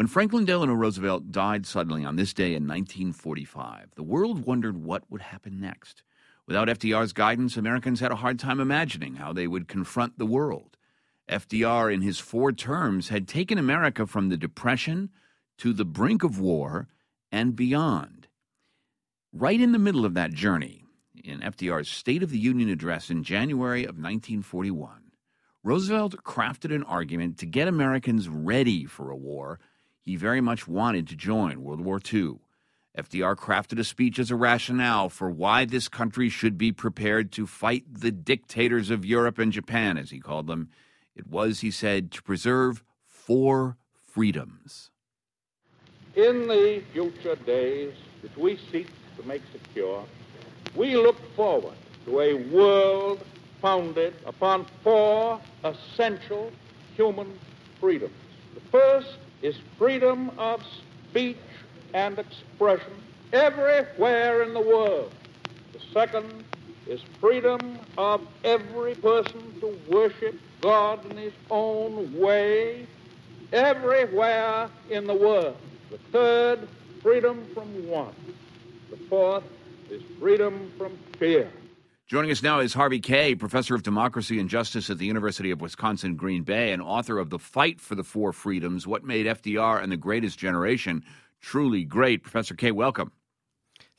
When Franklin Delano Roosevelt died suddenly on this day in 1945, the world wondered what would happen next. Without FDR's guidance, Americans had a hard time imagining how they would confront the world. FDR, in his four terms, had taken America from the Depression to the brink of war and beyond. Right in the middle of that journey, in FDR's State of the Union address in January of 1941, Roosevelt crafted an argument to get Americans ready for a war he very much wanted to join World War II. FDR crafted a speech as a rationale for why this country should be prepared to fight the dictators of Europe and Japan, as he called them. It was, he said, to preserve four freedoms. In the future days which we seek to make secure, we look forward to a world founded upon four essential human freedoms. The first is freedom of speech and expression everywhere in the world. The second is freedom of every person to worship God in his own way everywhere in the world. The third, freedom from want. The fourth is freedom from fear. Joining us now is Harvey Kaye, professor of democracy and justice at the University of Wisconsin Green Bay and author of The Fight for the Four Freedoms What Made FDR and the Greatest Generation Truly Great. Professor Kaye, welcome.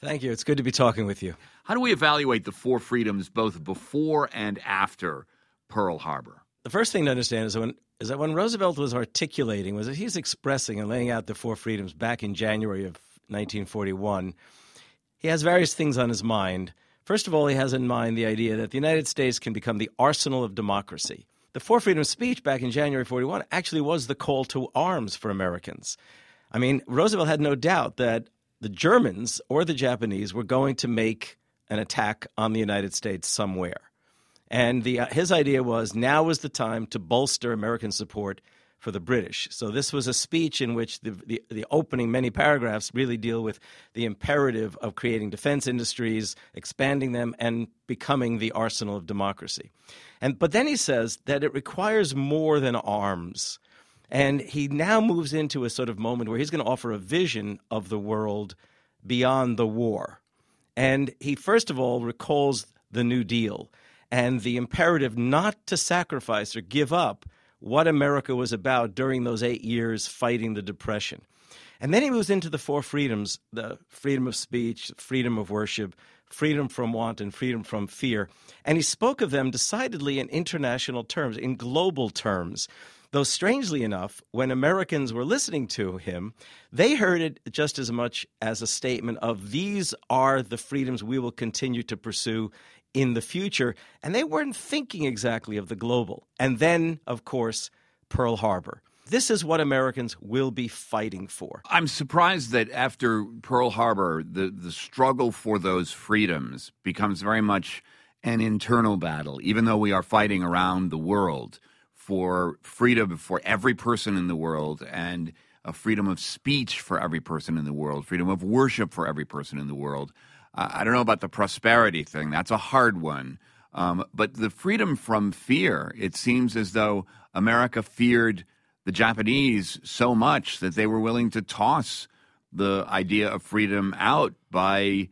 Thank you. It's good to be talking with you. How do we evaluate the four freedoms both before and after Pearl Harbor? The first thing to understand is when is that when Roosevelt was articulating, was that he's expressing and laying out the four freedoms back in January of 1941, he has various things on his mind First of all, he has in mind the idea that the United States can become the arsenal of democracy. The Four Freedom speech back in January 41 actually was the call to arms for Americans. I mean, Roosevelt had no doubt that the Germans or the Japanese were going to make an attack on the United States somewhere. And the, uh, his idea was now was the time to bolster American support for the British. So this was a speech in which the, the, the, opening many paragraphs really deal with the imperative of creating defense industries, expanding them, and becoming the arsenal of democracy. And but then he says that it requires more than arms. And he now moves into a sort of moment where he's going to offer a vision of the world beyond the war. And he first of all recalls the New Deal and the imperative not to sacrifice or give up what America was about during those eight years fighting the Depression. And then he moves into the four freedoms the freedom of speech, freedom of worship, freedom from want, and freedom from fear. And he spoke of them decidedly in international terms, in global terms. Though, strangely enough, when Americans were listening to him, they heard it just as much as a statement of these are the freedoms we will continue to pursue in the future. And they weren't thinking exactly of the global. And then, of course, Pearl Harbor. This is what Americans will be fighting for. I'm surprised that after Pearl Harbor, the, the struggle for those freedoms becomes very much an internal battle, even though we are fighting around the world for freedom for every person in the world and a freedom of speech for every person in the world, freedom of worship for every person in the world. I don't know about the prosperity thing. That's a hard one. Um, but the freedom from fear, it seems as though America feared the Japanese so much that they were willing to toss the idea of freedom out by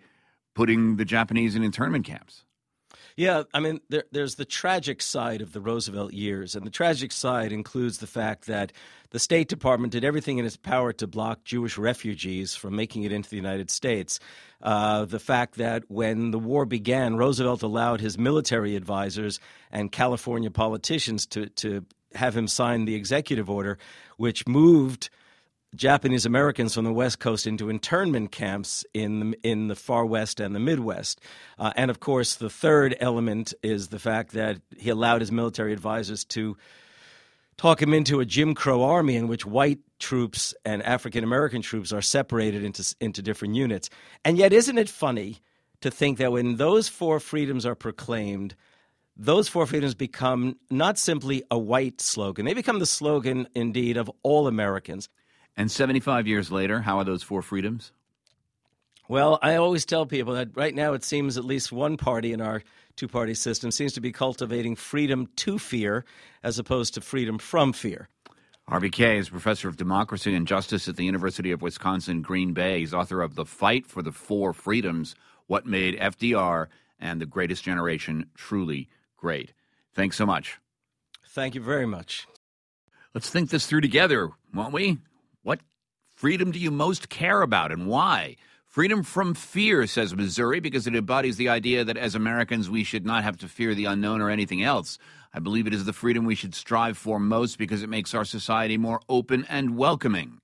putting the Japanese in internment camps. Yeah, I mean, there, there's the tragic side of the Roosevelt years, and the tragic side includes the fact that the State Department did everything in its power to block Jewish refugees from making it into the United States. Uh, the fact that when the war began, Roosevelt allowed his military advisors and California politicians to, to have him sign the executive order, which moved Japanese Americans from the West Coast into internment camps in the, in the far West and the Midwest. Uh, and of course, the third element is the fact that he allowed his military advisors to talk him into a Jim Crow army in which white troops and African American troops are separated into, into different units. And yet, isn't it funny to think that when those four freedoms are proclaimed, those four freedoms become not simply a white slogan, they become the slogan, indeed, of all Americans. And 75 years later, how are those four freedoms? Well, I always tell people that right now it seems at least one party in our two party system seems to be cultivating freedom to fear as opposed to freedom from fear. Harvey Kaye is professor of democracy and justice at the University of Wisconsin Green Bay. He's author of The Fight for the Four Freedoms What Made FDR and the Greatest Generation Truly Great. Thanks so much. Thank you very much. Let's think this through together, won't we? What freedom do you most care about and why? Freedom from fear, says Missouri, because it embodies the idea that as Americans we should not have to fear the unknown or anything else. I believe it is the freedom we should strive for most because it makes our society more open and welcoming.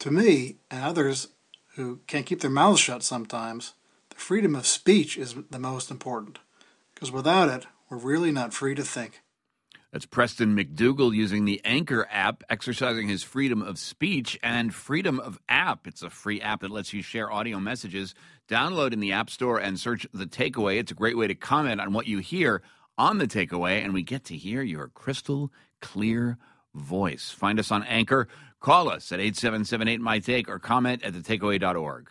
To me, and others who can't keep their mouths shut sometimes, the freedom of speech is the most important. Because without it, we're really not free to think. That's Preston McDougal using the Anchor app, exercising his freedom of speech and freedom of app. It's a free app that lets you share audio messages. Download in the App Store and search The Takeaway. It's a great way to comment on what you hear on The Takeaway, and we get to hear your crystal clear voice. Find us on Anchor. Call us at 8778 My Take or comment at thetakeaway.org.